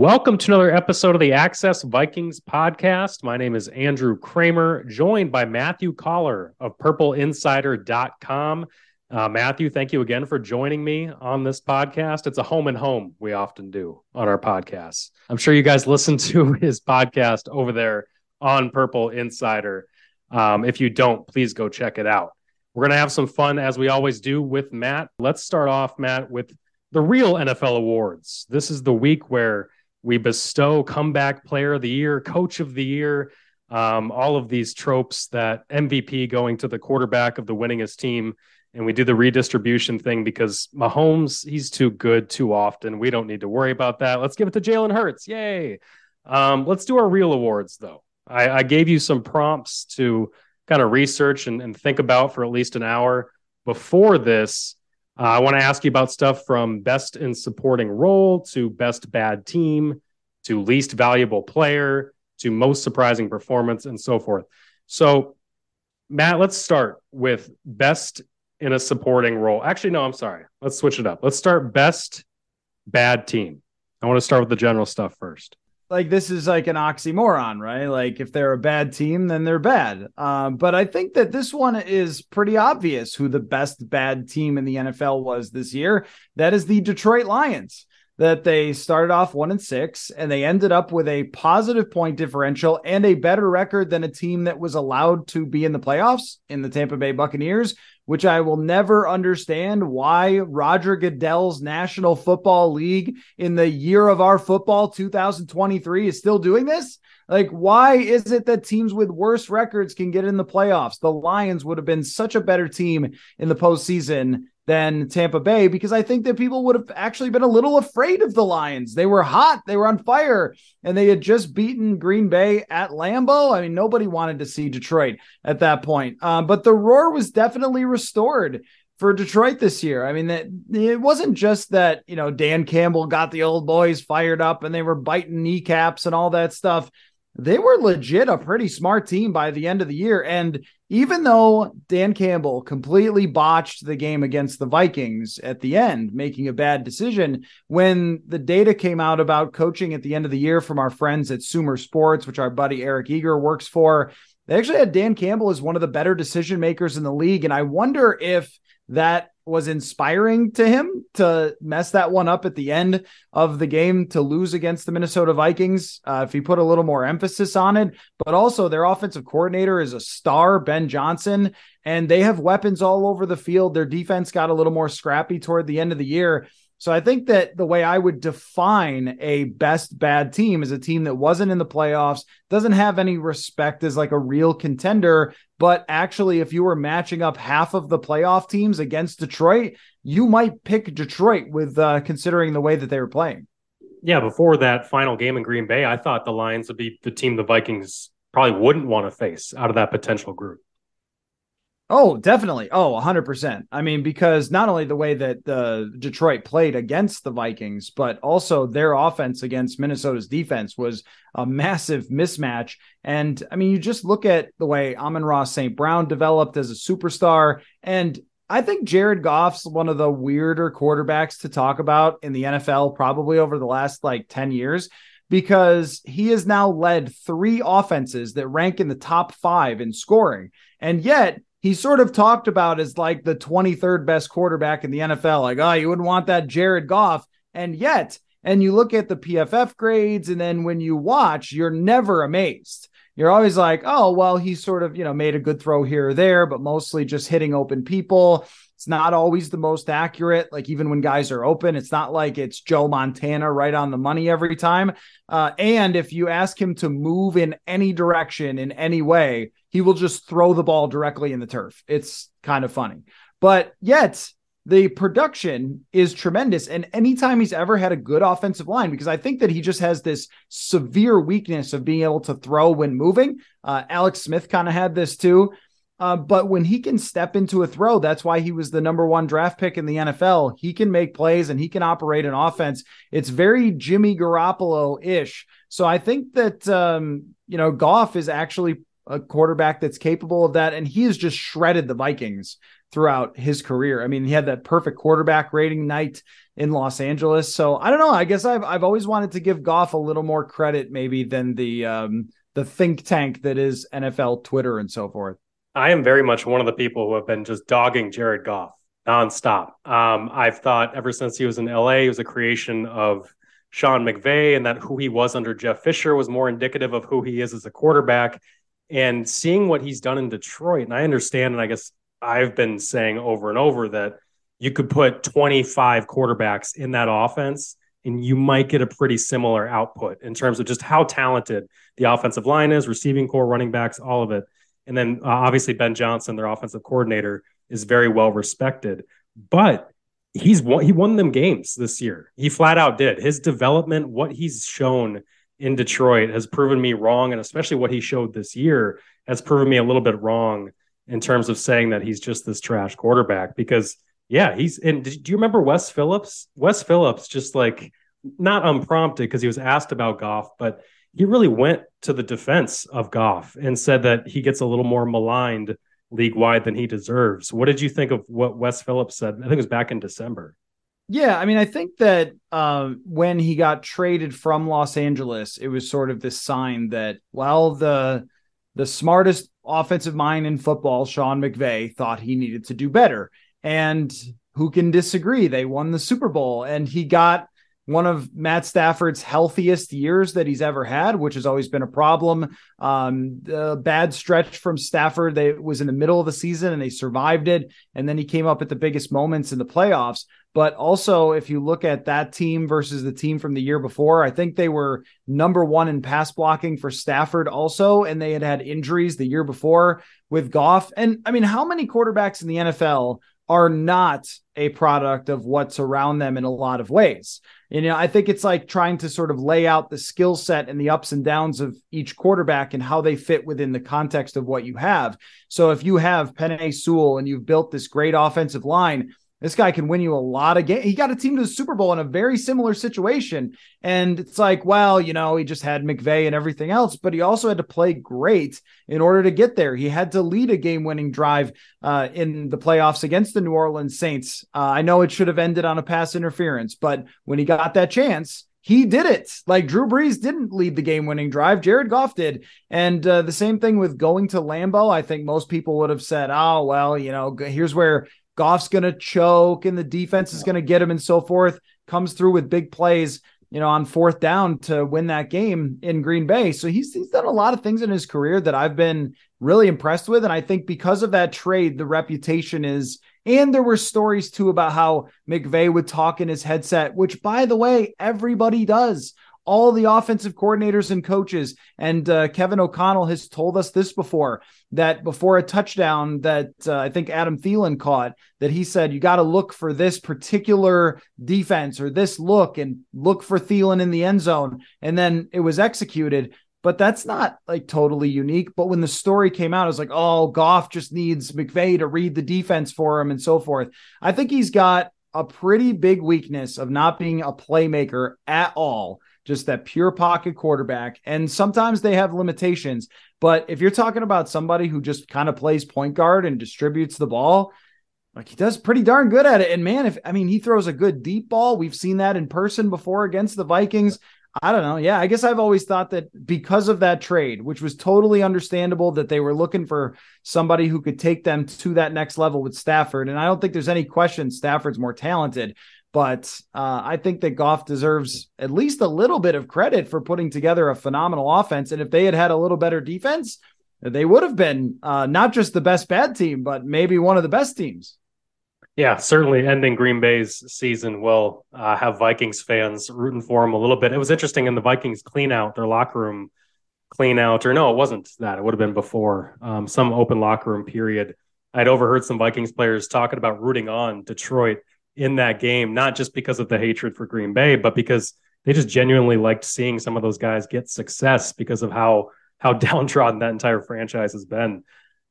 Welcome to another episode of the Access Vikings podcast. My name is Andrew Krammer, joined by Matthew Coller of purpleinsider.com. Uh, Matthew, thank you again for joining me on this podcast. It's a home and home we often do on our podcasts. I'm sure you guys listen to his podcast over there on Purple Insider. Um, if you don't, please go check it out. We're going to have some fun as we always do with Matt. Let's start off, Matt, with the real NFL awards. This is the week where we bestow comeback player of the year, coach of the year, um, all of these tropes that MVP going to the quarterback of the winningest team. And we do the redistribution thing because Mahomes, he's too good too often. We don't need to worry about that. Let's give it to Jalen Hurts. Yay. Um, let's do our real awards, though. I, I gave you some prompts to kind of research and, and think about for at least an hour before this. Uh, I want to ask you about stuff from best in supporting role to best bad team to least valuable player to most surprising performance and so forth. So, Matt, let's start with best in a supporting role. Actually, no, I'm sorry. Let's switch it up. Let's start best bad team. I want to start with the general stuff first like this is like an oxymoron, right? Like if they're a bad team, then they're bad. Uh, but I think that this one is pretty obvious who the best bad team in the NFL was this year. That is the Detroit Lions. That they started off one and six, and they ended up with a positive point differential and a better record than a team that was allowed to be in the playoffs in the Tampa Bay Buccaneers, which I will never understand why Roger Goodell's National Football League in the year of our football 2023 is still doing this. Like, why is it that teams with worse records can get in the playoffs? The Lions would have been such a better team in the postseason than Tampa Bay because I think that people would have actually been a little afraid of the Lions. They were hot, they were on fire, and they had just beaten Green Bay at Lambeau. I mean, nobody wanted to see Detroit at that point. Um, but the roar was definitely restored for Detroit this year. I mean, it, it wasn't just that, you know, Dan Campbell got the old boys fired up and they were biting kneecaps and all that stuff they were legit a pretty smart team by the end of the year. And even though Dan Campbell completely botched the game against the Vikings at the end, making a bad decision, when the data came out about coaching at the end of the year from our friends at Sumer Sports, which our buddy Eric Eager works for, they actually had Dan Campbell as one of the better decision makers in the league. And I wonder if that was inspiring to him to mess that one up at the end of the game to lose against the Minnesota Vikings. Uh, if he put a little more emphasis on it, but also their offensive coordinator is a star, Ben Johnson, and they have weapons all over the field. Their defense got a little more scrappy toward the end of the year. So I think that the way I would define a best bad team is a team that wasn't in the playoffs, doesn't have any respect as like a real contender, but actually if you were matching up half of the playoff teams against Detroit, you might pick Detroit with uh, considering the way that they were playing. Yeah, before that final game in Green Bay, I thought the Lions would be the team the Vikings probably wouldn't want to face out of that potential group. Oh, definitely. Oh, 100%. I mean, because not only the way that the Detroit played against the Vikings, but also their offense against Minnesota's defense was a massive mismatch. And I mean, you just look at the way Amon-Ra St. Brown developed as a superstar. And I think Jared Goff's one of the weirder quarterbacks to talk about in the NFL, probably over the last like 10 years because he has now led three offenses that rank in the top five in scoring. And yet he's sort of talked about as like the 23rd best quarterback in the NFL. Like, oh, you wouldn't want that Jared Goff. And yet, and you look at the PFF grades, and then when you watch, you're never amazed. You're always like, oh, well, he sort of, you know, made a good throw here or there, but mostly just hitting open people. It's not always the most accurate. Like even when guys are open, it's not like it's Joe Montana right on the money every time. Uh, and if you ask him to move in any direction in any way, he will just throw the ball directly in the turf. It's kind of funny. But yet, the production is tremendous. And anytime he's ever had a good offensive line, because I think that he just has this severe weakness of being able to throw when moving. Uh, Alex Smith kind of had this too. Uh, but when he can step into a throw, that's why he was the number one draft pick in the NFL. He can make plays and he can operate an offense. It's very Jimmy Garoppolo ish. So I think that, um, you know, Goff is actually a quarterback that's capable of that. And he has just shredded the Vikings throughout his career. I mean, he had that perfect quarterback rating night in Los Angeles. So I don't know. I guess I've I've always wanted to give Goff a little more credit maybe than the um, the think tank that is NFL Twitter and so forth. I am very much one of the people who have been just dogging Jared Goff nonstop. Um, I've thought ever since he was in LA, he was a creation of Sean McVay, and that who he was under Jeff Fisher was more indicative of who he is as a quarterback. And seeing what he's done in Detroit, and I understand, and I guess I've been saying over and over that you could put 25 quarterbacks in that offense and you might get a pretty similar output in terms of just how talented the offensive line is, receiving corps, running backs, all of it. And then uh, obviously Ben Johnson, their offensive coordinator, is very well respected. But he's won, he won them games this year. He flat out did. His development, what he's shown in Detroit, has proven me wrong, and especially what he showed this year has proven me a little bit wrong in terms of saying that he's just this trash quarterback because yeah, he's and do you remember Wes Phillips? Wes Phillips just like not unprompted because he was asked about Goff, but he really went to the defense of Goff and said that he gets a little more maligned league wide than he deserves. What did you think of what Wes Phillips said? I think it was back in December. Yeah, I mean, I think that uh, when he got traded from Los Angeles, it was sort of this sign that well, the the smartest offensive mind in football, Sean McVay, thought he needed to do better. And who can disagree? They won the Super Bowl and he got one of Matt Stafford's healthiest years that he's ever had, which has always been a problem. Um, the bad stretch from Stafford, they was in the middle of the season and they survived it. And then he came up at the biggest moments in the playoffs. But also, if you look at that team versus the team from the year before, I think they were number one in pass blocking for Stafford also. And they had had injuries the year before with Goff. And I mean, how many quarterbacks in the NFL are not a product of what's around them in a lot of ways. You know, I think it's like trying to sort of lay out the skill set and the ups and downs of each quarterback and how they fit within the context of what you have. So if you have Penei Sewell and you've built this great offensive line, this guy can win you a lot of games. He got a team to the Super Bowl in a very similar situation. And it's like, well, you know, he just had McVay and everything else, but he also had to play great in order to get there. He had to lead a game winning drive uh, in the playoffs against the New Orleans Saints. Uh, I know it should have ended on a pass interference, but when he got that chance, he did it. Like Drew Brees didn't lead the game winning drive. Jared Goff did. And uh, the same thing with going to Lambeau. I think most people would have said, oh, well, you know, here's where Goff's going to choke and the defense is going to get him and so forth. Comes through with big plays, you know, on fourth down to win that game in Green Bay. So he's, he's done a lot of things in his career that I've been really impressed with. And I think because of that trade, the reputation is, and there were stories too about how McVay would talk in his headset, which by the way, everybody does all the offensive coordinators and coaches. And uh, Kevin O'Connell has told us this before that before a touchdown that uh, I think Adam Thielen caught, that he said, you got to look for this particular defense or this look and look for Thielen in the end zone. And then it was executed. But that's not like totally unique. But when the story came out, it was like, oh, Goff just needs McVay to read the defense for him and so forth. I think he's got a pretty big weakness of not being a playmaker at all just that pure pocket quarterback. And sometimes they have limitations. But if you're talking about somebody who just kind of plays point guard and distributes the ball, like he does pretty darn good at it. And man, if I mean, he throws a good deep ball. We've seen that in person before against the Vikings. I don't know. Yeah, I guess I've always thought that because of that trade, which was totally understandable that they were looking for somebody who could take them to that next level with Stafford. And I don't think there's any question Stafford's more talented. But uh, I think that Goff deserves at least a little bit of credit for putting together a phenomenal offense. And if they had had a little better defense, they would have been uh, not just the best bad team, but maybe one of the best teams. Yeah, certainly ending Green Bay's season will uh, have Vikings fans rooting for them a little bit. It was interesting in the Vikings clean out, their locker room clean out, or no, it wasn't that. It would have been before um, some open locker room period. I'd overheard some Vikings players talking about rooting on Detroit in that game, not just because of the hatred for Green Bay, but because they just genuinely liked seeing some of those guys get success because of how how downtrodden that entire franchise has been.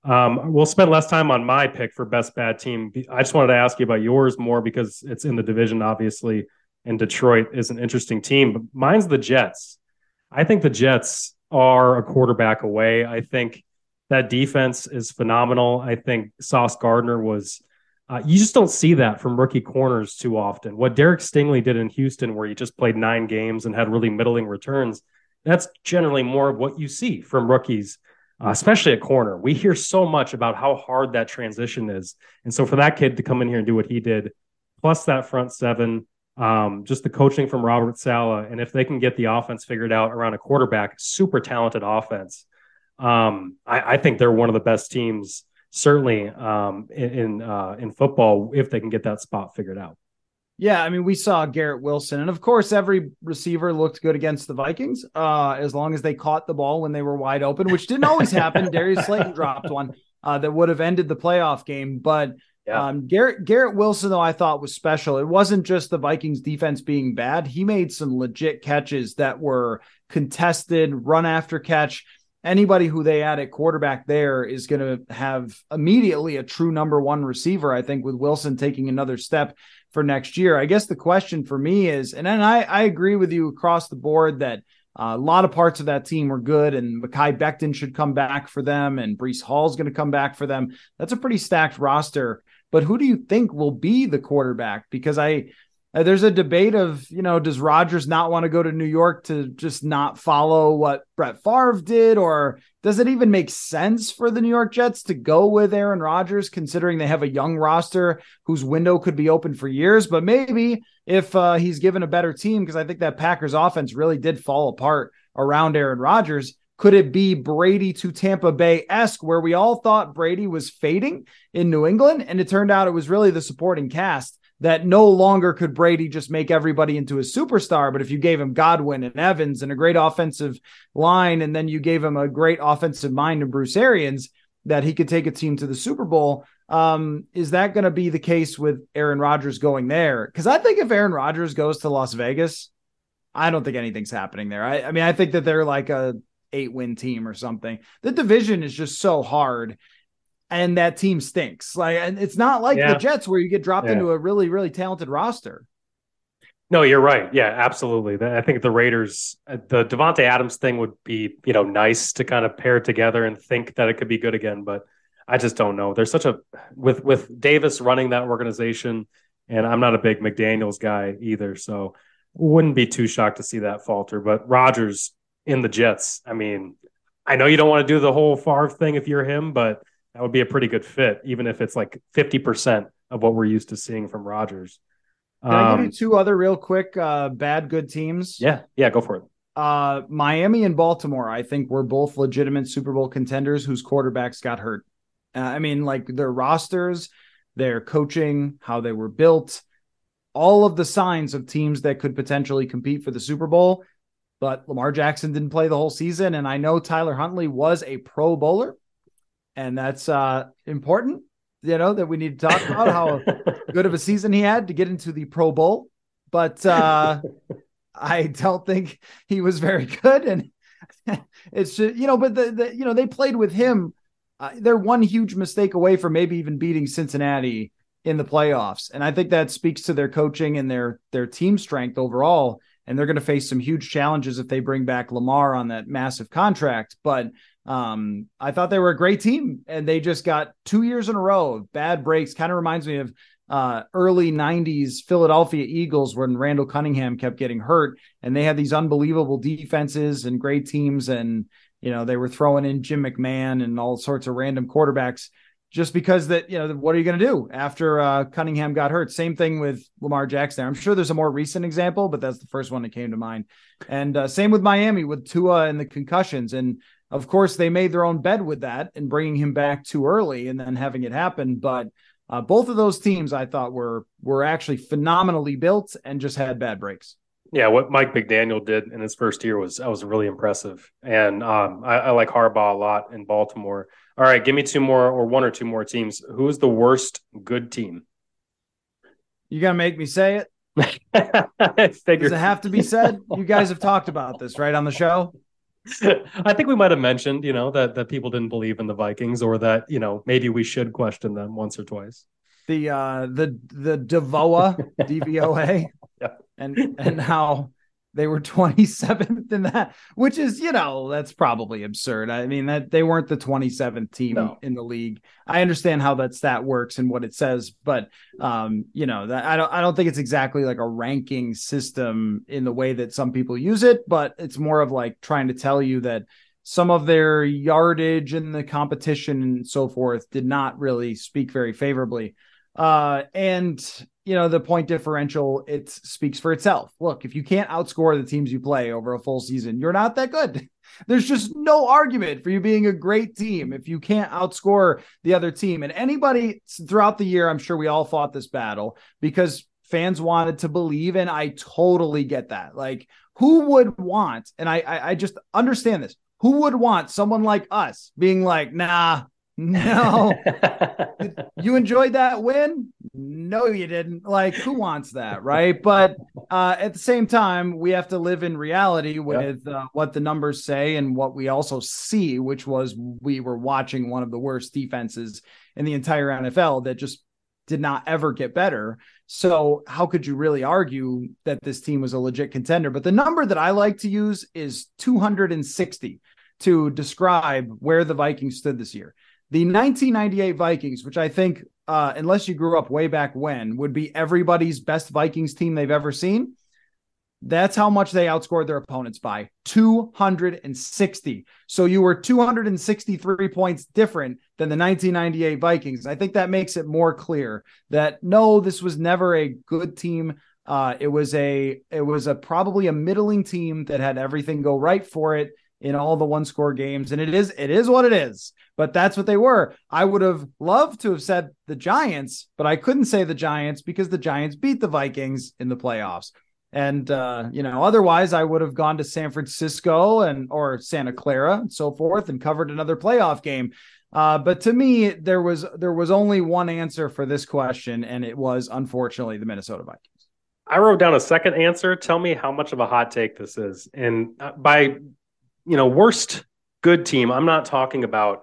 Um, we'll spend less time on my pick for best bad team. I just wanted to ask you about yours more because it's in the division, obviously, and Detroit is an interesting team. But mine's the Jets. I think the Jets are a quarterback away. I think that defense is phenomenal. I think Sauce Gardner was Uh, you just don't see that from rookie corners too often. What Derek Stingley did in Houston, where he just played nine games and had really middling returns, that's generally more of what you see from rookies, uh, especially at corner. We hear so much about how hard that transition is. And so for that kid to come in here and do what he did, plus that front seven, um, just the coaching from Robert Saleh, and if they can get the offense figured out around a quarterback, super talented offense, um, I, I, think they're one of the best teams, certainly um, in in, uh, in football, if they can get that spot figured out. Yeah, I mean, we saw Garrett Wilson, and of course, every receiver looked good against the Vikings, uh, as long as they caught the ball when they were wide open, which didn't always happen. Darius Slayton dropped one uh, that would have ended the playoff game, but yeah. Um, Garrett Garrett Wilson, though, I thought was special. It wasn't just the Vikings defense being bad. He made some legit catches that were contested, run after catch. Anybody who they add at quarterback there is going to have immediately a true number one receiver. I think with Wilson taking another step for next year. I guess the question for me is, and then I, I agree with you across the board that uh, a lot of parts of that team were good, and Mekhi Becton should come back for them, and Breece Hall's going to come back for them. That's a pretty stacked roster. But who do you think will be the quarterback? Because I uh, there's a debate of, you know, does Rodgers not want to go to New York to just not follow what Brett Favre did? Or does it even make sense for the New York Jets to go with Aaron Rodgers, considering they have a young roster whose window could be open for years? But maybe if uh, he's given a better team, because I think that Packers offense really did fall apart around Aaron Rodgers. Could it be Brady to Tampa Bay esque, where we all thought Brady was fading in New England? And it turned out it was really the supporting cast that no longer could Brady just make everybody into a superstar. But if you gave him Godwin and Evans and a great offensive line, and then you gave him a great offensive mind in Bruce Arians, that he could take a team to the Super Bowl. Um, is that going to be the case with Aaron Rodgers going there? Because I think if Aaron Rodgers goes to Las Vegas, I don't think anything's happening there. I, I mean, I think that they're like a eight win team or something. The division is just so hard and that team stinks. Like, and it's not like yeah. the Jets where you get dropped yeah. into a really, really talented roster. No, you're right. Yeah, absolutely. I think the Raiders, uh, the Davante Adams thing would be, you know, nice to kind of pair together and think that it could be good again. But I just don't know. There's such a with with Davis running that organization, and I'm not a big McDaniels guy either, so wouldn't be too shocked to see that falter. But Rodgers in the Jets. I mean, I know you don't want to do the whole Favre thing if you're him, but that would be a pretty good fit, even if it's like 50% of what we're used to seeing from Rodgers. Can um, I give you two other real quick uh, bad good teams? Yeah, yeah, go for it. Uh, Miami and Baltimore, I think, were both legitimate Super Bowl contenders whose quarterbacks got hurt. Uh, I mean, like their rosters, their coaching, how they were built, all of the signs of teams that could potentially compete for the Super Bowl but Lamar Jackson didn't play the whole season. And I know Tyler Huntley was a pro bowler, and that's uh, important, you know, that we need to talk about how good of a season he had to get into the Pro Bowl. But uh, I don't think he was very good. And it's just, you know, but the, the you know, they played with him. Uh, they're one huge mistake away from maybe even beating Cincinnati in the playoffs. And I think that speaks to their coaching and their their team strength overall and they're going to face some huge challenges if they bring back Lamar on that massive contract. But um, I thought they were a great team, and they just got two years in a row of bad breaks. Kind of reminds me of uh, early 90s Philadelphia Eagles when Randall Cunningham kept getting hurt, and they had these unbelievable defenses and great teams, and you know they were throwing in Jim McMahon and all sorts of random quarterbacks just because that you know what are you going to do after uh, Cunningham got hurt? Same thing with Lamar Jackson. I'm sure there's a more recent example, but that's the first one that came to mind. And uh, same with Miami with Tua and the concussions. And of course, they made their own bed with that and bringing him back too early and then having it happen. But uh, both of those teams, I thought were were actually phenomenally built and just had bad breaks. Yeah, what Mike McDaniel did in his first year was was really impressive, and um, I, I like Harbaugh a lot in Baltimore. All right, give me two more or one or two more teams. Who is the worst good team? You gonna make me say it? Does it have to be said? You guys have talked about this, right, on the show? I think we might have mentioned, you know, that that people didn't believe in the Vikings, or that you know maybe we should question them once or twice. The uh the the Devoa DVOA, yeah. and and how They were 27th in that, which is, you know, that's probably absurd. I mean, that they weren't the 27th team no. in the league. I understand how that stat works and what it says, but um, you know, that I don't I don't think it's exactly like a ranking system in the way that some people use it, but it's more of like trying to tell you that some of their yardage in the competition and so forth did not really speak very favorably. Uh, and you know, the point differential, it speaks for itself. Look, if you can't outscore the teams you play over a full season, you're not that good. There's just no argument for you being a great team if you can't outscore the other team. And anybody throughout the year, I'm sure we all fought this battle because fans wanted to believe, and I totally get that. Like, who would want, and I, I, I just understand this, who would want someone like us being like, nah, no. you enjoyed that win? No, you didn't. Like, who wants that, right? But uh, at the same time, we have to live in reality with yep. uh, what the numbers say and what we also see, which was we were watching one of the worst defenses in the entire NFL that just did not ever get better. So, how could you really argue that this team was a legit contender? But the number that I like to use is 260 to describe where the Vikings stood this year. The 1998 Vikings, which I think, uh, unless you grew up way back when, would be everybody's best Vikings team they've ever seen. That's how much they outscored their opponents by 260. So you were 263 points different than the 1998 Vikings. I think that makes it more clear that no, this was never a good team. Uh, it was a it was a probably a middling team that had everything go right for it in all the one score games and it is it is what it is. But that's what they were. I would have loved to have said the giants but i couldn't say the giants because the giants beat the vikings in the playoffs. And uh, you know otherwise i would have gone to san francisco and or santa clara and so forth and covered another playoff game. Uh, but to me there was there was only one answer for this question and it was unfortunately the minnesota vikings. I wrote down a second answer. Tell me how much of a hot take this is. And uh, by you know, worst good team, I'm not talking about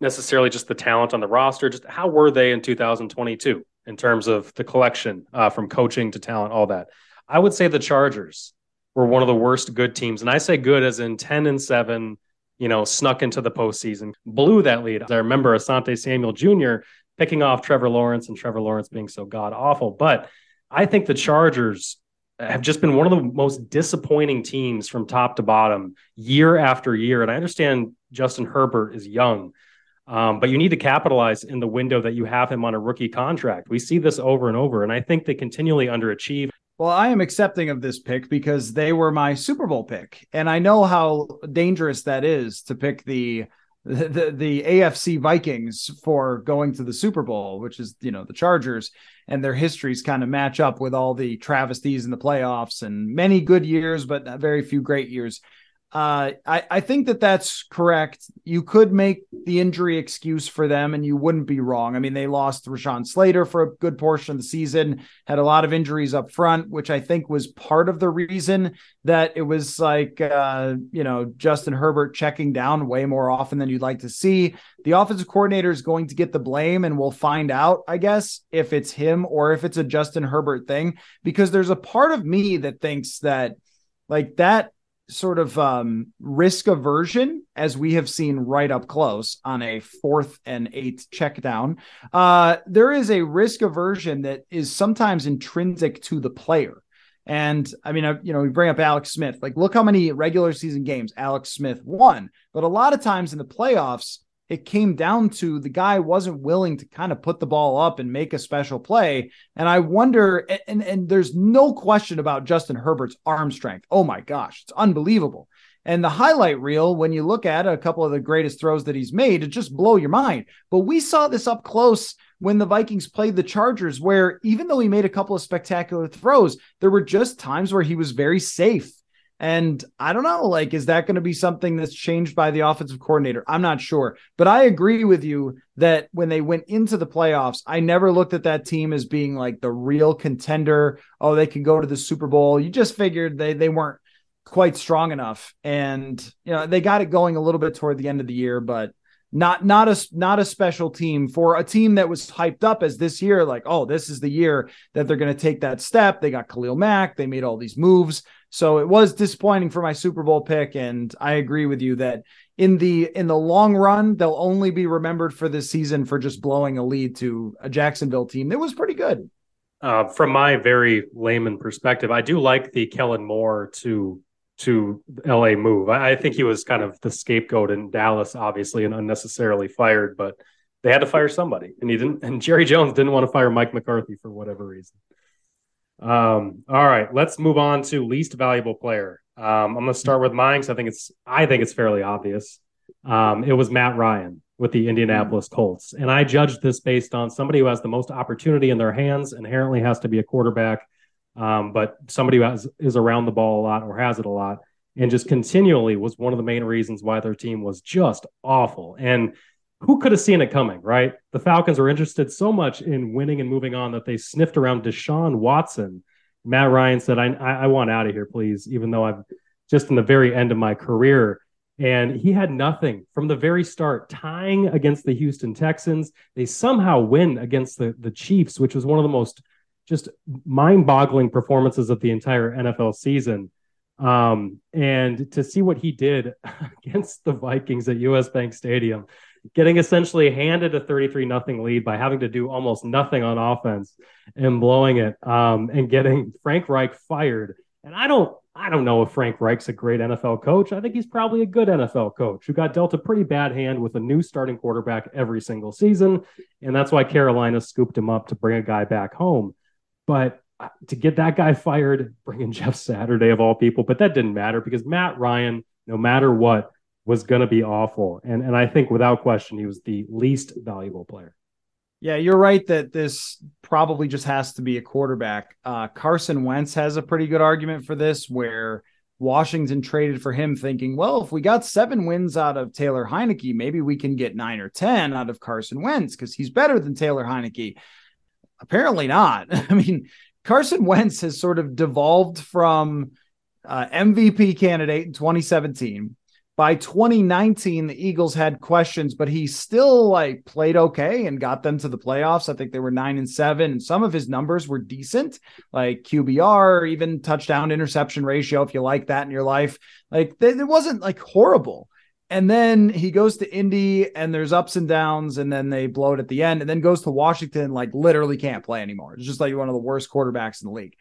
necessarily just the talent on the roster, just how were they in 2022 in terms of the collection uh, from coaching to talent, all that. I would say the Chargers were one of the worst good teams. And I say good as in 10 and 7, you know, snuck into the postseason, blew that lead. I remember Asante Samuel Jr. picking off Trevor Lawrence and Trevor Lawrence being so god awful. But I think the Chargers have just been one of the most disappointing teams from top to bottom year after year. And I understand Justin Herbert is young, um, but you need to capitalize in the window that you have him on a rookie contract. We see this over and over, and I think they continually underachieve. Well, I am accepting of this pick because they were my Super Bowl pick, and I know how dangerous that is to pick the the, the AFC Vikings for going to the Super Bowl, which is, you know, the Chargers and their histories kind of match up with all the travesties in the playoffs and many good years, but very few great years. Uh, I, I think that that's correct. You could make the injury excuse for them, and you wouldn't be wrong. I mean, they lost Rashawn Slater for a good portion of the season, had a lot of injuries up front, which I think was part of the reason that it was like, uh, you know, Justin Herbert checking down way more often than you'd like to see. The offensive coordinator is going to get the blame, and we'll find out, I guess, if it's him or if it's a Justin Herbert thing, because there's a part of me that thinks that like that sort of um, risk aversion, as we have seen right up close on a fourth and eighth check down, uh, there is a risk aversion that is sometimes intrinsic to the player. And I mean, you know, we bring up Alex Smith. Like, look how many regular season games Alex Smith won. But a lot of times in the playoffs, it came down to the guy wasn't willing to kind of put the ball up and make a special play. And I wonder, and, and there's no question about Justin Herbert's arm strength. Oh my gosh, it's unbelievable. And the highlight reel, when you look at a couple of the greatest throws that he's made, it just blow your mind. But we saw this up close when the Vikings played the Chargers, where even though he made a couple of spectacular throws, there were just times where he was very safe and I don't know, like, is that going to be something that's changed by the offensive coordinator? I'm not sure. But I agree with you that when they went into the playoffs, I never looked at that team as being like the real contender. Oh, they can go to the Super Bowl. You just figured they they weren't quite strong enough. And, you know, they got it going a little bit toward the end of the year, but not not a not a special team for a team that was hyped up as this year like oh this is the year that they're going to take that step they got Khalil Mack they made all these moves so it was disappointing for my Super Bowl pick and I agree with you that in the in the long run they'll only be remembered for this season for just blowing a lead to a Jacksonville team that was pretty good uh, from my very layman perspective I do like the Kellen Moore to to LA move. I, I, think he was kind of the scapegoat in Dallas, obviously, and unnecessarily fired, but they had to fire somebody. And he didn't and Jerry Jones didn't want to fire Mike McCarthy for whatever reason. Um, all right, let's move on to least valuable player. Um, I'm gonna start with mine because I think it's I think it's fairly obvious. Um, it was Matt Ryan with the Indianapolis Colts. And I judged this based on somebody who has the most opportunity in their hands, inherently has to be a quarterback um, but somebody who has, is around the ball a lot or has it a lot and just continually was one of the main reasons why their team was just awful. And who could have seen it coming, right? The Falcons were interested so much in winning and moving on that they sniffed around Deshaun Watson. Matt Ryan said, I, I want out of here, please, even though I'm just in the very end of my career. And he had nothing from the very start, tying against the Houston Texans. They somehow win against the, the Chiefs, which was one of the most just mind-boggling performances of the entire NFL season. Um, and to see what he did against the Vikings at US Bank Stadium, getting essentially handed a 33 nothing lead by having to do almost nothing on offense and blowing it um, and getting Frank Reich fired. And I don't I don't know if Frank Reich's a great NFL coach. I think he's probably a good NFL coach who got dealt a pretty bad hand with a new starting quarterback every single season. And that's why Carolina scooped him up to bring a guy back home. But uh, to get that guy fired, bringing Jeff Saturday of all people, but that didn't matter because Matt Ryan, no matter what, was going to be awful. And and I think without question, he was the least valuable player. Yeah, you're right that this probably just has to be a quarterback. Uh, Carson Wentz has a pretty good argument for this, where Washington traded for him, thinking, well, if we got seven wins out of Taylor Heinicke, maybe we can get nine or 10 out of Carson Wentz because he's better than Taylor Heinicke. Apparently not. I mean, Carson Wentz has sort of devolved from uh, MVP candidate in 2017. By 2019, the Eagles had questions, but he still like played okay and got them to the playoffs. I think they were nine and seven, and some of his numbers were decent, like QBR, even touchdown interception ratio, if you like that in your life. Like it wasn't like horrible and then he goes to Indy and there's ups and downs and then they blow it at the end and then goes to Washington like literally can't play anymore. It's just like one of the worst quarterbacks in the league.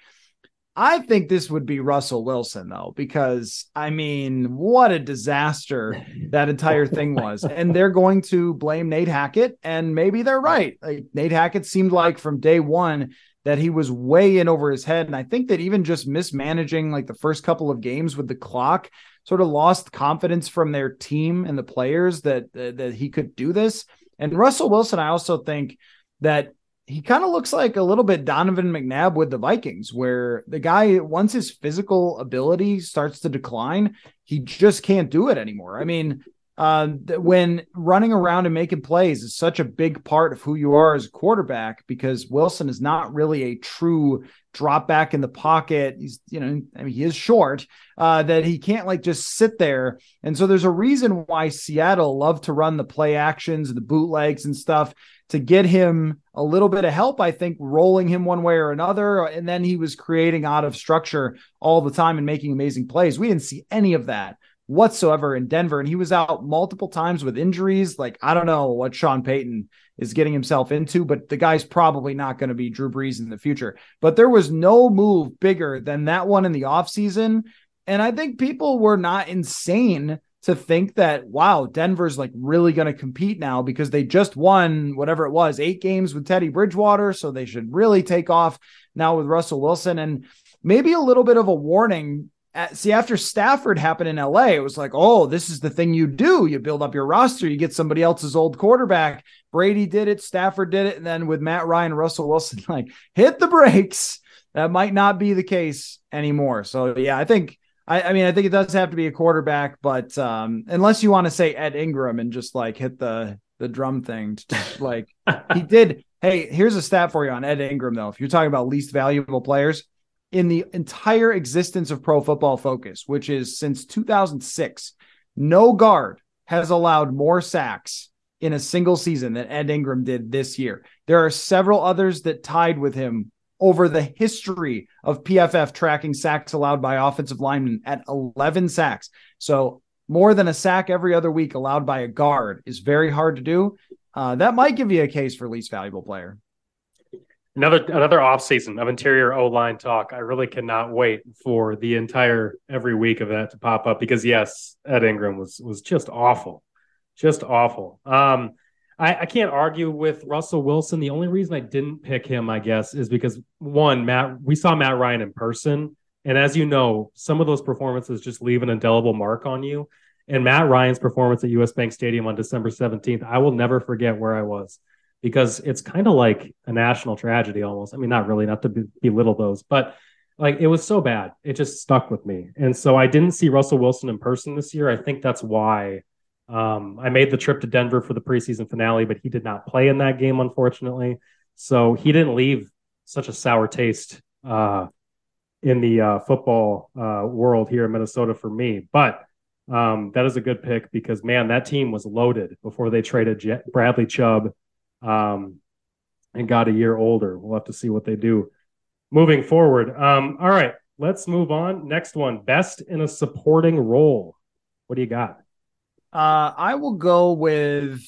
I think this would be Russell Wilson though because I mean what a disaster that entire thing was and they're going to blame Nate Hackett and maybe they're right. Like Nate Hackett seemed like from day 1 that he was way in over his head and I think that even just mismanaging like the first couple of games with the clock sort of lost confidence from their team and the players that uh, that he could do this. And Russell Wilson, I also think that he kind of looks like a little bit Donovan McNabb with the Vikings, where the guy, once his physical ability starts to decline, he just can't do it anymore. I mean, uh, when running around and making plays is such a big part of who you are as a quarterback because Wilson is not really a true drop back in the pocket. He's, you know, I mean, he is short, uh, that he can't like just sit there. And so there's a reason why Seattle loved to run the play actions and the bootlegs and stuff to get him a little bit of help, I think, rolling him one way or another. And then he was creating out of structure all the time and making amazing plays. We didn't see any of that whatsoever in Denver. And he was out multiple times with injuries. Like, I don't know what Sean Payton is getting himself into, but the guy's probably not going to be Drew Brees in the future. But there was no move bigger than that one in the offseason. And I think people were not insane to think that, wow, Denver's like really going to compete now because they just won whatever it was, eight games with Teddy Bridgewater. So they should really take off now with Russell Wilson. And maybe a little bit of a warning see after Stafford happened in LA, it was like, oh, this is the thing you do. You build up your roster, you get somebody else's old quarterback. Brady did it, Stafford did it, and then with Matt Ryan, Russell Wilson, like hit the brakes. That might not be the case anymore. So yeah, I think I, I mean I think it does have to be a quarterback, but um, unless you want to say Ed Ingram and just like hit the the drum thing, like he did. Hey, here's a stat for you on Ed Ingram though. If you're talking about least valuable players, in the entire existence of Pro Football Focus, which is since 2006, no guard has allowed more sacks in a single season than Ed Ingram did this year. There are several others that tied with him over the history of PFF tracking sacks allowed by offensive linemen at 11 sacks. So more than a sack every other week allowed by a guard is very hard to do. Uh, that might give you a case for least valuable player. Another another offseason of interior O line talk. I really cannot wait for the entire every week of that to pop up because yes, Ed Ingram was was just awful, just awful. Um, I, I can't argue with Russell Wilson. The only reason I didn't pick him, I guess, is because one, Matt, we saw Matt Ryan in person. And as you know, some of those performances just leave an indelible mark on you. And Matt Ryan's performance at US Bank Stadium on December 17th, I will never forget where I was because it's kind of like a national tragedy almost. I mean, not really, not to be, belittle those, but like it was so bad. It just stuck with me. And so I didn't see Russell Wilson in person this year. I think that's why um, I made the trip to Denver for the preseason finale, but he did not play in that game, unfortunately. So he didn't leave such a sour taste uh, in the uh, football uh, world here in Minnesota for me. But um, that is a good pick because, man, that team was loaded before they traded J- Bradley Chubb um, and got a year older. We'll have to see what they do moving forward. Um, all right, let's move on. Next one best in a supporting role. What do you got? Uh, I will go with.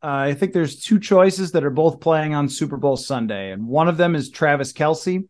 Uh, I think there's two choices that are both playing on Super Bowl Sunday, and one of them is Travis Kelce.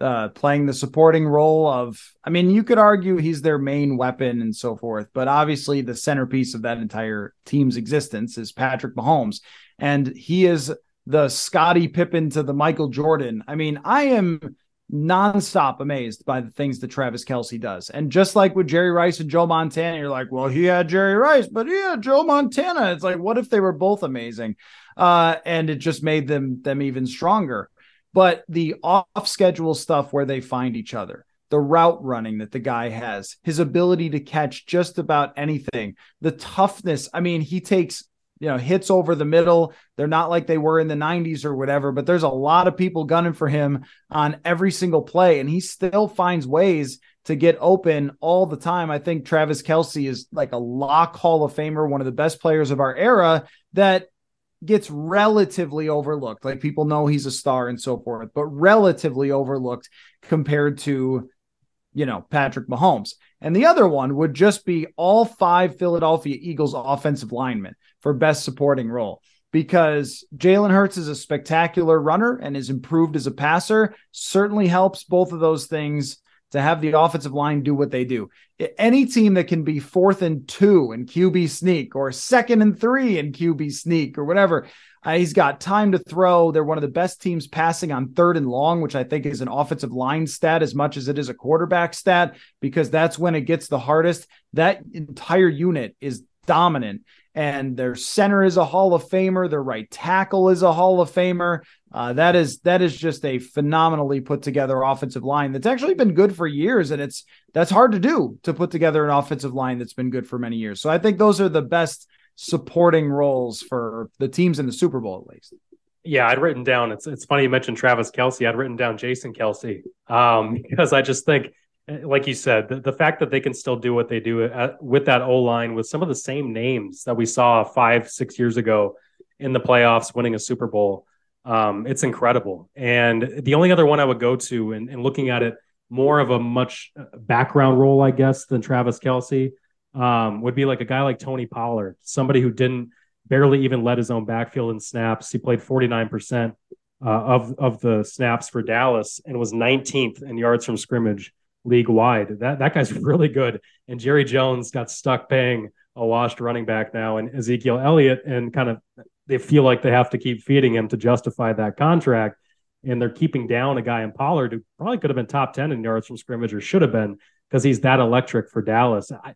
uh, playing the supporting role of. I mean, you could argue he's their main weapon and so forth, but obviously the centerpiece of that entire team's existence is Patrick Mahomes, and he is the Scottie Pippen to the Michael Jordan. I mean, I am nonstop amazed by the things that Travis Kelce does. And just like with Jerry Rice and Joe Montana, you're like, well, he had Jerry Rice, but he had Joe Montana. It's like, what if they were both amazing? Uh, and it just made them them even stronger. But the off schedule stuff where they find each other, the route running that the guy has, his ability to catch just about anything, the toughness. I mean, he takes you know hits over the middle. They're not like they were in the 90s or whatever, but there's a lot of people gunning for him on every single play, and he still finds ways to get open all the time. I think Travis Kelce is like a lock Hall of Famer, one of the best players of our era that gets relatively overlooked. Like people know he's a star and so forth, but relatively overlooked compared to, you know, Patrick Mahomes. And the other one would just be all five Philadelphia Eagles offensive linemen for best supporting role because Jalen Hurts is a spectacular runner and is improved as a passer. Certainly helps both of those things to have the offensive line do what they do. Any team that can be fourth and two in QB sneak or second and three in QB sneak or whatever, uh, he's got time to throw. They're one of the best teams passing on third and long, which I think is an offensive line stat as much as it is a quarterback stat, because that's when it gets the hardest. That entire unit is dominant. And their center is a Hall of Famer. Their right tackle is a Hall of Famer. Uh, that is that is just a phenomenally put together offensive line that's actually been good for years, and it's that's hard to do to put together an offensive line that's been good for many years. So I think those are the best supporting roles for the teams in the Super Bowl, at least. Yeah, I'd written down. It's it's funny you mentioned Travis Kelce. I'd written down Jason Kelce um, because I just think, like you said, the, the, fact that they can still do what they do at, with that O line with some of the same names that we saw five six years ago in the playoffs, winning a Super Bowl. Um, it's incredible. And the only other one I would go to, and, and looking at it more of a much uh, background role, I guess, than Travis Kelce, um, would be like a guy like Tony Pollard, somebody who didn't barely even let his own backfield in snaps. He played 49% uh, of, of the snaps for Dallas and was 19th in yards from scrimmage league wide. That, that guy's really good. And Jerry Jones got stuck paying a washed running back now and Ezekiel Elliott and kind of they feel like they have to keep feeding him to justify that contract. And they're keeping down a guy in Pollard who probably could have been top 10 in yards from scrimmage or should have been because he's that electric for Dallas. I,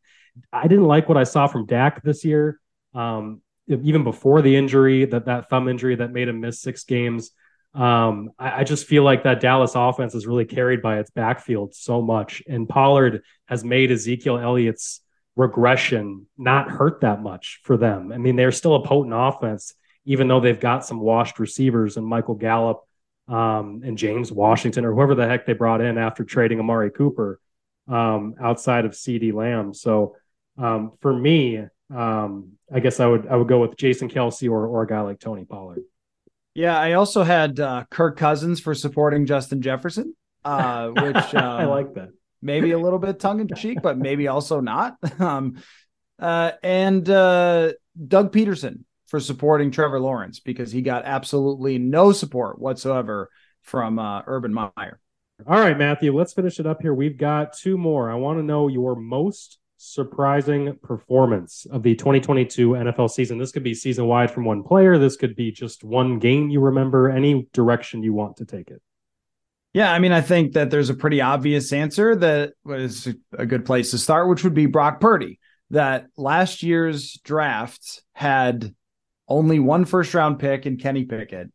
I didn't like what I saw from Dak this year. Um, even before the injury, that that thumb injury that made him miss six games. Um, I, I, just feel like that Dallas offense is really carried by its backfield so much, and Pollard has made Ezekiel Elliott's regression not hurt that much for them. I mean, they're still a potent offense, even though they've got some washed receivers and Michael Gallup um, and James Washington or whoever the heck they brought in after trading Amari Cooper um, outside of CeeDee Lamb. So um, for me, um, I guess I would I would go with Jason Kelce or or a guy like Tony Pollard. Yeah, I also had uh, Kirk Cousins for supporting Justin Jefferson, uh, which I um, like that. Maybe a little bit tongue in cheek, but maybe also not. um, uh, and uh, Doug Pederson for supporting Trevor Lawrence because he got absolutely no support whatsoever from uh, Urban Meyer. All right, Matthew, let's finish it up here. We've got two more. I want to know your most surprising performance of the 2022 NFL season. This could be season wide from one player. This could be just one game you remember, any direction you want to take it. Yeah, I mean, I think that there's a pretty obvious answer that was a good place to start, which would be Brock Purdy. That last year's draft had only one first round pick in Kenny Pickett.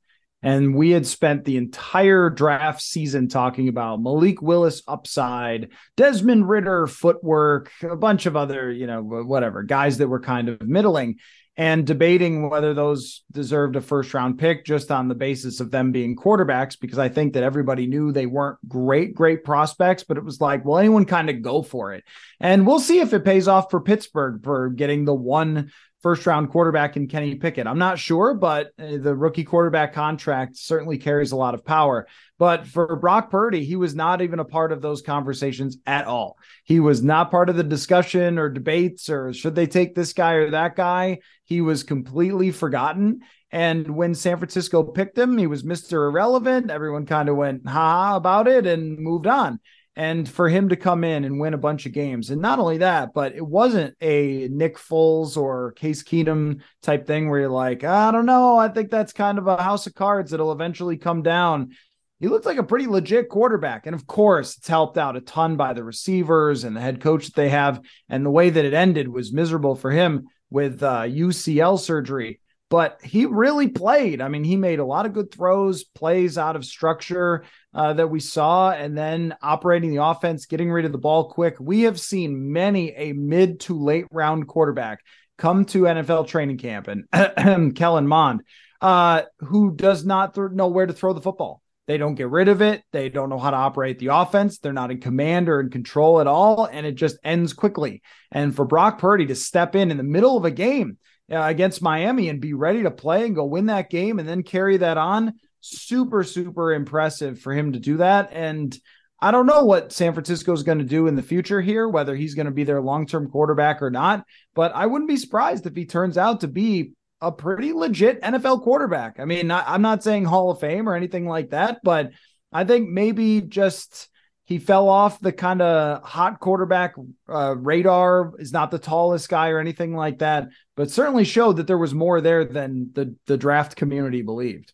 And we had spent the entire draft season talking about Malik Willis upside, Desmond Ridder footwork, a bunch of other, you know, whatever guys that were kind of middling and debating whether those deserved a first round pick just on the basis of them being quarterbacks, because I think that everybody knew they weren't great, great prospects, but it was like, well, anyone kind of go for it. And we'll see if it pays off for Pittsburgh for getting the one first round quarterback in Kenny Pickett. I'm not sure, but uh, the rookie quarterback contract certainly carries a lot of power. But for Brock Purdy, he was not even a part of those conversations at all. He was not part of the discussion or debates or should they take this guy or that guy. He was completely forgotten. And when San Francisco picked him, he was Mr. Irrelevant. Everyone kind of went ha ha about it and moved on and for him to come in and win a bunch of games. And not only that, but it wasn't a Nick Foles or Case Keenum type thing where you're like, I don't know. I think that's kind of a house of cards that'll eventually come down. He looked like a pretty legit quarterback. And of course, it's helped out a ton by the receivers and the head coach that they have. And the way that it ended was miserable for him with uh, UCL surgery but he really played. I mean, he made a lot of good throws, plays out of structure uh, that we saw, and then operating the offense, getting rid of the ball quick. We have seen many a mid to late round quarterback come to NFL training camp, and Kellen Mond, uh, who does not th- know where to throw the football. They don't get rid of it. They don't know how to operate the offense. They're not in command or in control at all. And it just ends quickly. And for Brock Purdy to step in in the middle of a game uh, against Miami and be ready to play and go win that game and then carry that on. Super, super impressive for him to do that. And I don't know what San Francisco is going to do in the future here, whether he's going to be their long term quarterback or not. But I wouldn't be surprised if he turns out to be a pretty legit NFL quarterback. I mean, I'm not saying Hall of Fame or anything like that, but I think maybe just he fell off the kind of hot quarterback uh, radar. Is not the tallest guy or anything like that, but certainly showed that there was more there than the the draft community believed.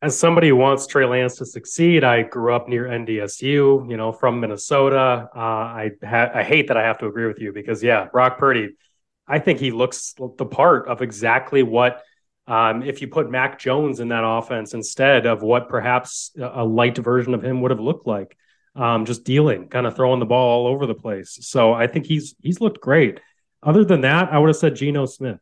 As somebody who wants Trey Lance to succeed, I grew up near NDSU. You know, from Minnesota. Uh, I ha- I hate that I have to agree with you because yeah, Brock Purdy. I think he looks the part of exactly what um, if you put Mac Jones in that offense instead of what perhaps a light version of him would have looked like um, just dealing, kind of throwing the ball all over the place. So I think he's he's looked great. Other than that, I would have said Geno Smith.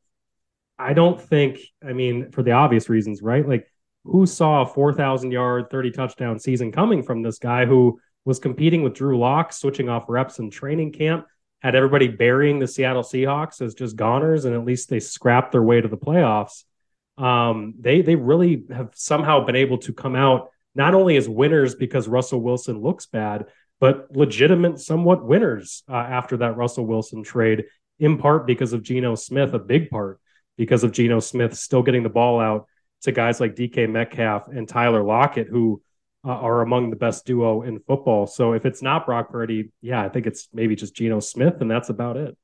I don't think, I mean, for the obvious reasons, right? Like, who saw a 4,000 yard, 30 touchdown season coming from this guy who was competing with Drew Lock, switching off reps in training camp, had everybody burying the Seattle Seahawks as just goners, and at least they scrapped their way to the playoffs. Um, they they really have somehow been able to come out not only as winners because Russell Wilson looks bad, but legitimate, somewhat winners uh, after that Russell Wilson trade, in part because of Geno Smith, a big part because of Geno Smith still getting the ball out to guys like DK Metcalf and Tyler Lockett, who uh, are among the best duo in football. So if it's not Brock Purdy, yeah, I think it's maybe just Geno Smith, and that's about it.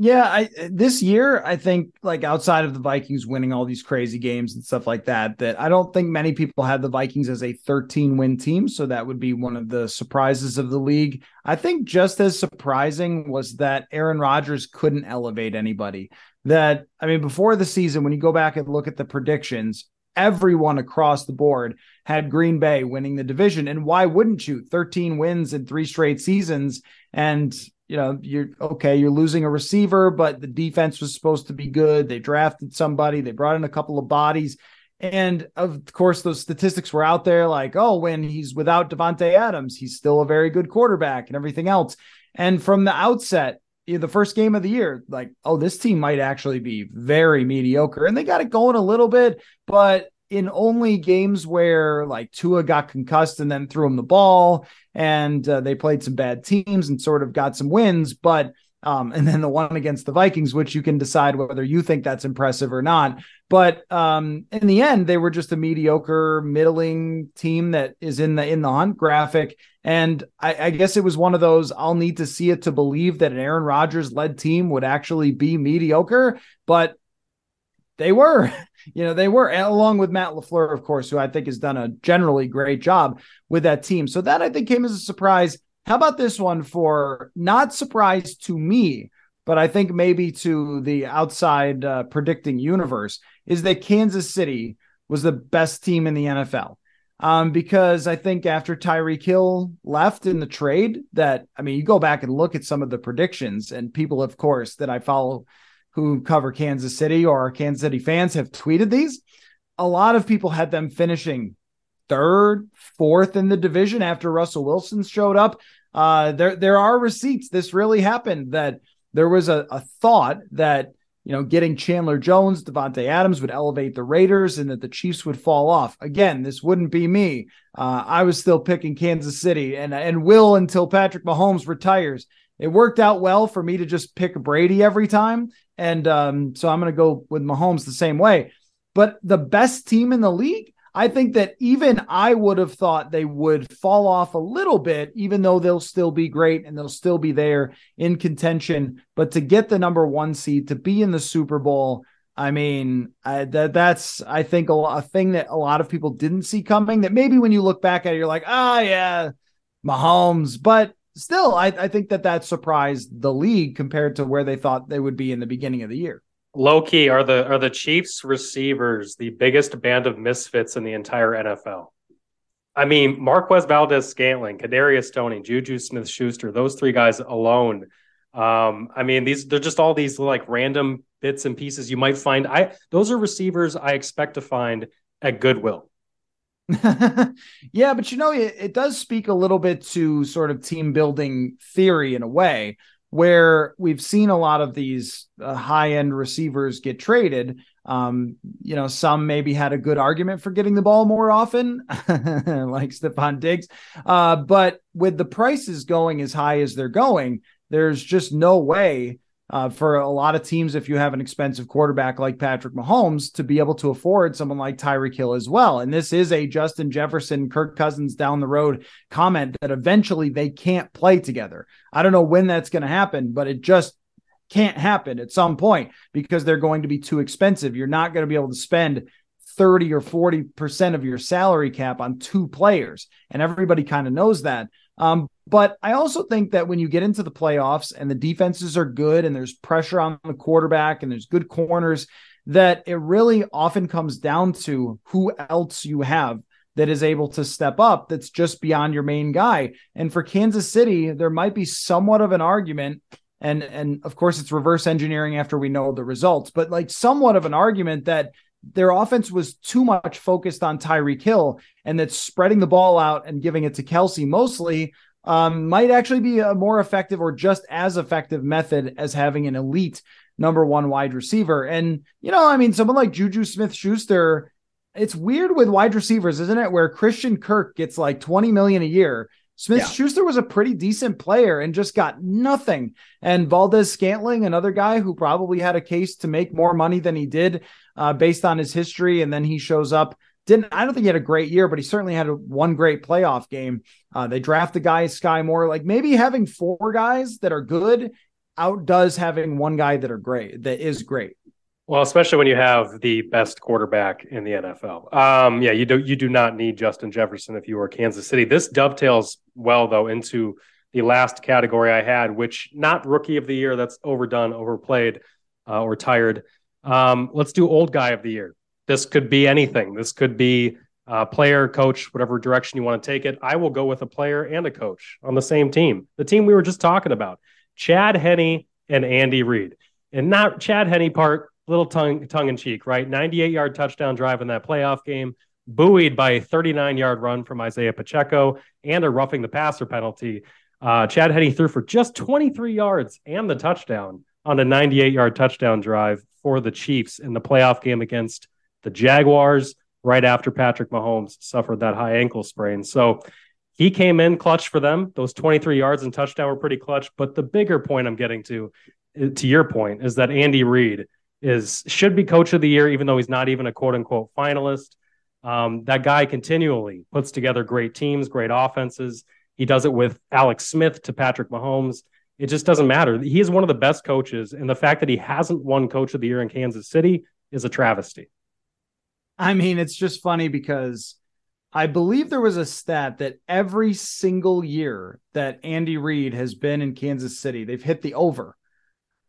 Yeah, I this year I think like outside of the Vikings winning all these crazy games and stuff like that, that I don't think many people had the Vikings as a 13 win team, so that would be one of the surprises of the league. I think just as surprising was that Aaron Rodgers couldn't elevate anybody. That I mean before the season when you go back and look at the predictions, everyone across the board had Green Bay winning the division and why wouldn't you? 13 wins in 3 straight seasons and you know, you're okay, you're losing a receiver, but the defense was supposed to be good. They drafted somebody, they brought in a couple of bodies. And of course, those statistics were out there like, oh, when he's without Davante Adams, he's still a very good quarterback and everything else. And from the outset, the first game of the year, like, oh, this team might actually be very mediocre. And they got it going a little bit, but in only games where like Tua got concussed and then threw him the ball, and uh, they played some bad teams and sort of got some wins. But um, and then the one against the Vikings, which you can decide whether you think that's impressive or not. But um, in the end, they were just a mediocre, middling team that is in the in the hunt graphic. And I, I guess it was one of those I'll need to see it to believe that an Aaron Rodgers led team would actually be mediocre. But they were, you know, they were along with Matt LaFleur, of course, who I think has done a generally great job with that team. So that I think came as a surprise. How about this one for not surprise to me, but I think maybe to the outside uh, predicting universe is that Kansas City was the best team in the NFL. Um, because I think after Tyreek Hill left in the trade, that I mean, you go back and look at some of the predictions, and people, of course, that I follow who cover Kansas City or Kansas City fans have tweeted these. A lot of people had them finishing third, fourth in the division after Russell Wilson showed up. Uh, there there are receipts. This really happened. That there was a, a thought that you know getting Chandler Jones, Davante Adams would elevate the Raiders, and that the Chiefs would fall off. Again, this wouldn't be me. Uh, I was still picking Kansas City, and and will until Patrick Mahomes retires. It worked out well for me to just pick Brady every time, and um, so I'm going to go with Mahomes the same way. But the best team in the league, I think that even I would have thought they would fall off a little bit, even though they'll still be great and they'll still be there in contention. But to get the number one seed, to be in the Super Bowl, I mean, I, that that's I think a, a, thing that a lot of people didn't see coming. That maybe when you look back at it, you're like, ah, oh, yeah, Mahomes. But still, I, I think that that surprised the league compared to where they thought they would be in the beginning of the year. Low key, are the are the Chiefs receivers the biggest band of misfits in the entire NFL? I mean, Marquez Valdes Scantling, Kadarius Toney, Juju Smith Schuster, those three guys alone. Um, I mean, these they're just all these like random bits and pieces you might find. I those are receivers I expect to find at Goodwill. yeah, but you know, it, it does speak a little bit to sort of team building theory in a way where we've seen a lot of these uh, high end receivers get traded. Um, you know, some maybe had a good argument for getting the ball more often, like Stefon Diggs. Uh, but with the prices going as high as they're going, there's just no way uh, for a lot of teams, if you have an expensive quarterback like Patrick Mahomes, to be able to afford someone like Tyreek Hill as well. And this is a Justin Jefferson, Kirk Cousins down the road comment that eventually they can't play together. I don't know when that's going to happen, but it just can't happen at some point because they're going to be too expensive. You're not going to be able to spend 30 or 40% of your salary cap on two players. And everybody kind of knows that. Um, but I also think that when you get into the playoffs and the defenses are good and there's pressure on the quarterback and there's good corners, that it really often comes down to who else you have that is able to step up that's just beyond your main guy. And for Kansas City, there might be somewhat of an argument and and of course it's reverse engineering after we know the results, but like somewhat of an argument that their offense was too much focused on Tyreek Hill and that spreading the ball out and giving it to Kelce mostly um, might actually be a more effective or just as effective method as having an elite number one wide receiver. And, you know, I mean, someone like Juju Smith Schuster, it's weird with wide receivers, isn't it? Where Christian Kirk gets like 20 million a year. Smith Schuster was a pretty decent player and just got nothing. And Valdes Scantling, another guy who probably had a case to make more money than he did uh, based on his history. And then he shows up didn't I don't think he had a great year, but he certainly had a, one great playoff game. Uh, they draft the guy Sky Moore. Like maybe having four guys that are good outdoes having one guy that are great that is great. Well, especially when you have the best quarterback in the NFL. Um, yeah, you do you do not need Justin Jefferson if you are Kansas City. This dovetails well though into the last category I had, which not rookie of the year. That's overdone, overplayed, uh, or tired. Um, let's do old guy of the year. This could be anything. This could be a player, coach, whatever direction you want to take it. I will go with a player and a coach on the same team. The team we were just talking about, Chad Henne and Andy Reid. And not Chad Henne part, little tongue tongue in cheek, right? 98 yard touchdown drive in that playoff game, buoyed by a 39 yard run from Isaiah Pacheco and a roughing the passer penalty. Uh, Chad Henne threw for just 23 yards and the touchdown on a 98 yard touchdown drive for the Chiefs in the playoff game against the Jaguars right after Patrick Mahomes suffered that high ankle sprain. So he came in clutch for them. Those 23 yards and touchdown were pretty clutch. But the bigger point I'm getting to, to your point, is that Andy Reid is should be coach of the year, even though he's not even a quote unquote finalist. Um, that guy continually puts together great teams, great offenses. He does it with Alex Smith to Patrick Mahomes. It just doesn't matter. He is one of the best coaches, and the fact that he hasn't won Coach of the Year in Kansas City is a travesty. I mean, it's just funny because I believe there was a stat that every single year that Andy Reid has been in Kansas City, they've hit the over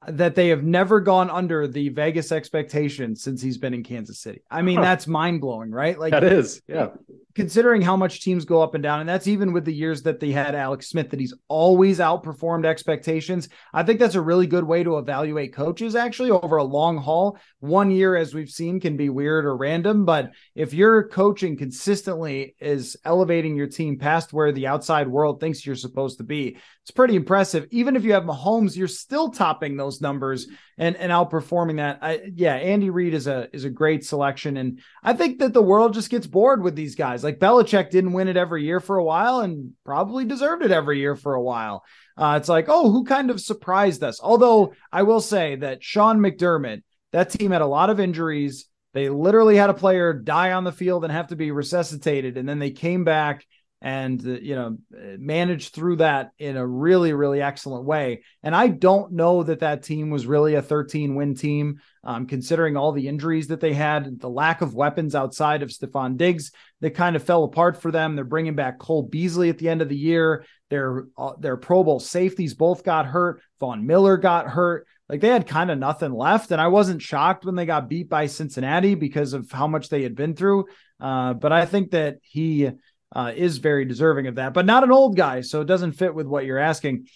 that they have never gone under the Vegas expectations since he's been in Kansas City. I mean, huh. that's mind blowing, right? Like that is, yeah. Considering how much teams go up and down, and that's even with the years that they had Alex Smith, that he's always outperformed expectations. I think that's a really good way to evaluate coaches actually over a long haul. One year, as we've seen, can be weird or random, but if your coaching consistently is elevating your team past where the outside world thinks you're supposed to be, it's pretty impressive. Even if you have Mahomes, you're still topping those numbers and and outperforming that. I, yeah, Andy Reid is a is a great selection, and I think that the world just gets bored with these guys. Like Belichick didn't win it every year for a while, and probably deserved it every year for a while. Uh, it's like, oh, who kind of surprised us? Although I will say that Sean McDermott, that team had a lot of injuries. They literally had a player die on the field and have to be resuscitated, and then they came back and uh, you know managed through that in a really really excellent way. And i don't know that that team was really a 13 win team. Um, considering all the injuries that they had the lack of weapons outside of Stefon Diggs that kind of fell apart for them. They're bringing back Cole Beasley at the end of the year. Their uh, their pro bowl safeties both got hurt. Von Miller got hurt. Like they had kind of nothing left and i wasn't shocked when they got beat by cincinnati because of how much they had been through. Uh, but i think that he uh, is very deserving of that, but not an old guy, so it doesn't fit with what you're asking.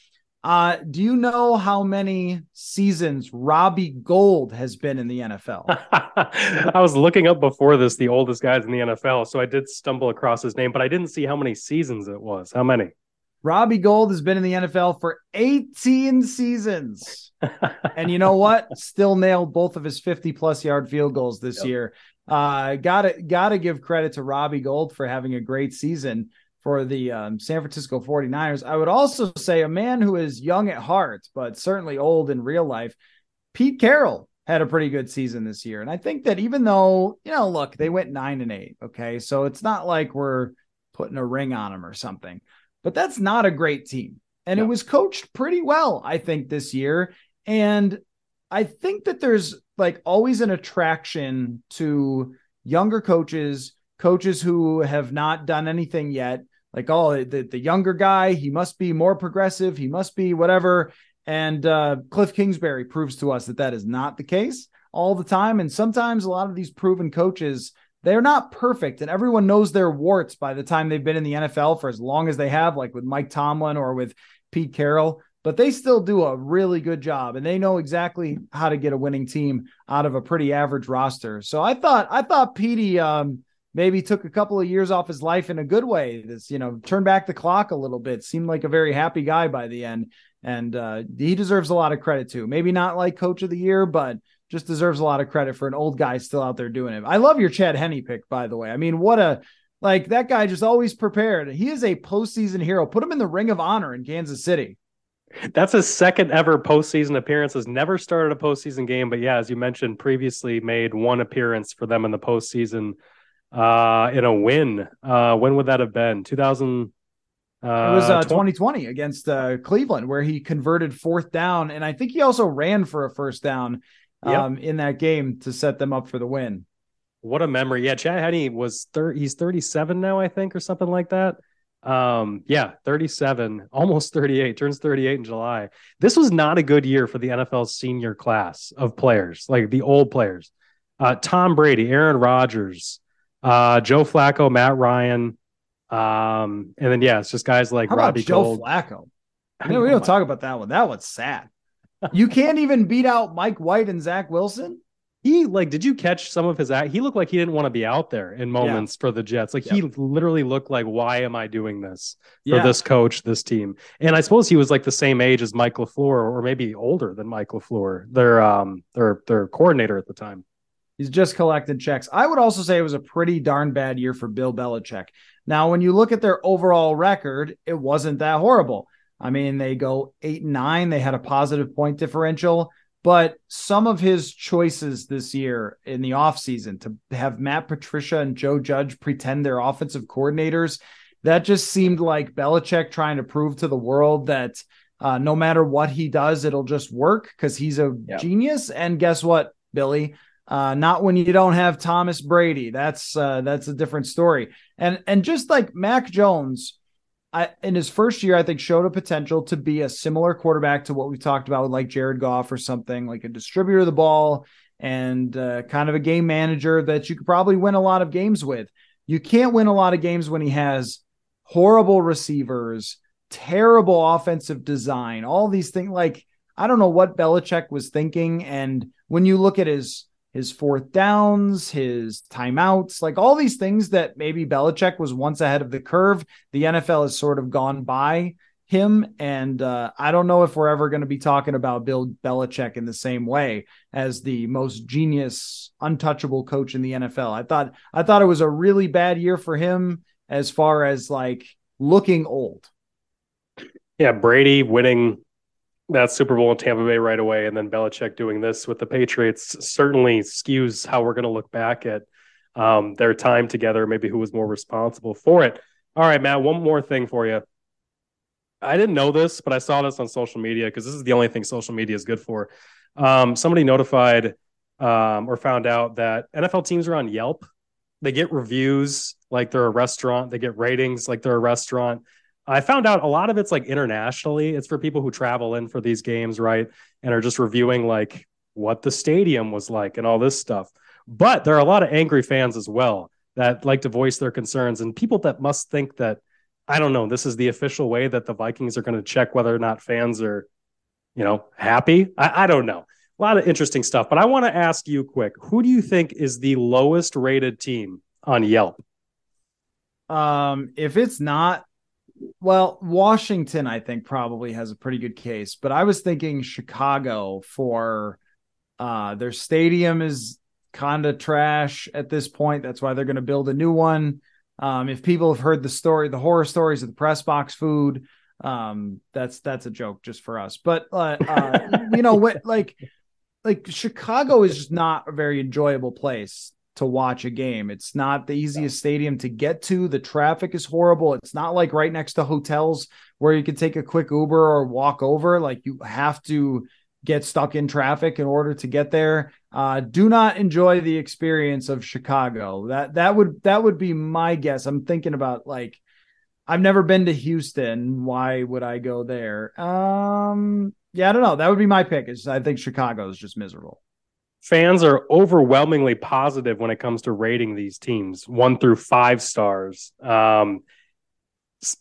Uh, do you know how many seasons Robbie Gould has been in the NFL? I was looking up before this the oldest guys in the NFL, so I did stumble across his name, but I didn't see how many seasons it was. How many? Robbie Gould has been in the NFL for 18 seasons. and you know what? Still nailed both of his 50 plus yard field goals this yep. year. Uh, gotta gotta give credit to Robbie Gould for having a great season for the um, San Francisco 49ers. I would also say a man who is young at heart, but certainly old in real life. Pete Carroll had a pretty good season this year. And I think that even though, you know, look, they went nine and eight. Okay. So it's not like we're putting a ring on them or something, but that's not a great team. And no. it was coached pretty well, I think, this year. And I think that there's like always an attraction to younger coaches, coaches who have not done anything yet. Like, oh, the, the younger guy, he must be more progressive, he must be whatever. And uh, Cliff Kingsbury proves to us that that is not the case all the time. And sometimes a lot of these proven coaches, they're not perfect, and everyone knows their warts by the time they've been in the NFL for as long as they have, like with Mike Tomlin or with Pete Carroll but they still do a really good job and they know exactly how to get a winning team out of a pretty average roster. So I thought I thought Petey um, maybe took a couple of years off his life in a good way. This, you know, turn back the clock a little bit. Seemed like a very happy guy by the end. And uh, he deserves a lot of credit too. Maybe not like coach of the year, but just deserves a lot of credit for an old guy still out there doing it. I love your Chad Henne pick, by the way. I mean, what a like that guy just always prepared. He is a postseason hero. Put him in the ring of honor in Kansas City. That's his second ever postseason appearance. Has never started a postseason game, but yeah, as you mentioned, previously made one appearance for them in the postseason uh, in a win. Uh, when would that have been? 2000. Uh, it was uh, 2020 against uh, Cleveland, where he converted fourth down, and I think he also ran for a first down um, yep. in that game to set them up for the win. What a memory! Yeah, Chad Henne was thir- he's 37 now, I think, or something like that. Um, yeah, 37, almost 38, turns 38 in July. This was not a good year for the NFL senior class of players, like the old players. Uh, Tom Brady, Aaron Rodgers, uh, Joe Flacco, Matt Ryan. Um, and then yeah, it's just guys like How Robbie Joe Gould. Flacco. I mean, we don't talk about that one. That one's sad. You can't even beat out Mike White and Zach Wilson. He like did you catch some of his act? He looked like he didn't want to be out there in moments yeah. for the jets. Like he literally looked like why am i doing this for yeah. this coach this team? And i suppose he was like the same age as mike LaFleur, or maybe older than mike LaFleur, their um their their coordinator at the time. He's just collected checks. I would also say it was a pretty darn bad year for bill belichick. Now when you look at their overall record it wasn't that horrible. I mean they go eight and nine. They had a positive point differential but some of his choices this year in the offseason to have Matt Patricia and Joe Judge pretend they're offensive coordinators, that just seemed like Belichick trying to prove to the world that uh, no matter what he does, it'll just work because he's a yep. genius. And guess what, Billy? Uh, not when you don't have Thomas Brady. That's uh, that's a different story. And and just like Mac Jones I, in his first year, I think showed a potential to be a similar quarterback to what we talked about with like Jared Goff or something like a distributor of the ball and uh, kind of a game manager that you could probably win a lot of games with. You can't win a lot of games when he has horrible receivers, terrible offensive design, all these things. Like, I don't know what Belichick was thinking. And when you look at his his fourth downs, his timeouts, like all these things that maybe Belichick was once ahead of the curve. The NFL has sort of gone by him. And uh, I don't know if we're ever going to be talking about Bill Belichick in the same way as the most genius, untouchable coach in the NFL. I thought I thought it was a really bad year for him as far as like looking old. Yeah, Brady winning that Super Bowl in Tampa Bay right away, and then Belichick doing this with the Patriots certainly skews how we're going to look back at um, their time together. Maybe who was more responsible for it. All right, Matt. One more thing for you. I didn't know this, but I saw this on social media because this is the only thing social media is good for. Um, somebody notified um, or found out that NFL teams are on Yelp. They get reviews like they're a restaurant. They get ratings like they're a restaurant. I found out a lot of it's like internationally. It's for people who travel in for these games, right? And are just reviewing like what the stadium was like and all this stuff. But there are a lot of angry fans as well that like to voice their concerns and people that must think that I don't know, this is the official way that the Vikings are going to check whether or not fans are, you know, happy. I, I don't know. A lot of interesting stuff. But I want to ask you quick who do you think is the lowest rated team on Yelp? Um, if it's not well, Washington, I think, probably has a pretty good case, but I was thinking Chicago for uh, their stadium is kind of trash at this point. That's why they're going to build a new one. Um, if people have heard the story, the horror stories of the press box food, um, that's that's a joke just for us. But uh, uh, you know what, like like Chicago is just not a very enjoyable place to watch a game. It's not the easiest stadium to get to. The traffic is horrible. It's not like right next to hotels where you can take a quick Uber or walk over. Like you have to get stuck in traffic in order to get there. Uh, do not enjoy the experience of Chicago. That that would that would be my guess. I'm thinking about like I've never been to Houston. Why would I go there? Um, yeah, I don't know. That would be my pick. Is I think Chicago is just miserable fans are overwhelmingly positive when it comes to rating these teams one through five stars. Um,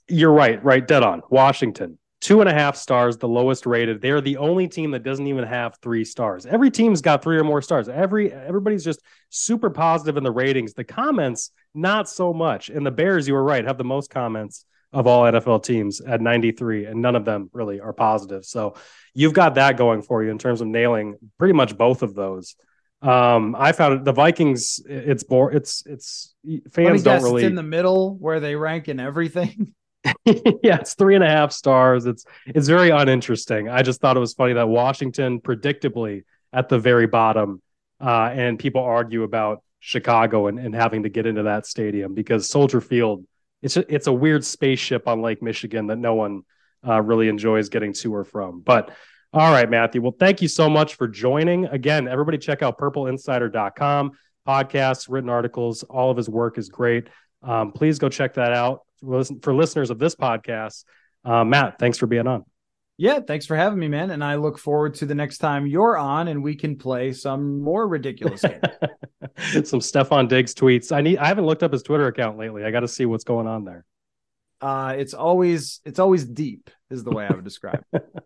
you're right, right, dead on. Washington, two and a half stars, the lowest rated. They're the only team that doesn't even have three stars. Every team's got three or more stars. Every everybody's just super positive in the ratings. The comments, not so much. And the Bears, you were right, have the most comments of all NFL teams at 93, and none of them really are positive. So you've got that going for you in terms of nailing pretty much both of those. Um, I found it, the Vikings. It's more. It's it's fans don't really. It's in the middle where they rank in everything. yeah, it's three and a half stars. It's it's very uninteresting. I just thought it was funny that Washington, predictably, at the very bottom, uh, and people argue about Chicago and, and having to get into that stadium because Soldier Field it's a, it's a weird spaceship on Lake Michigan that no one uh, really enjoys getting to or from. But all right, Matthew. Well, thank you so much for joining. Again, everybody check out purpleinsider.com, podcasts, written articles. All of his work is great. Um, please go check that out. Listen, For listeners of this podcast, uh, Matt, thanks for being on. Yeah, thanks for having me, man. And I look forward to the next time you're on and we can play some more ridiculous games. some Stefon Diggs tweets. I need I haven't looked up his Twitter account lately. I got to see what's going on there. Uh it's always it's always deep is the way I would describe.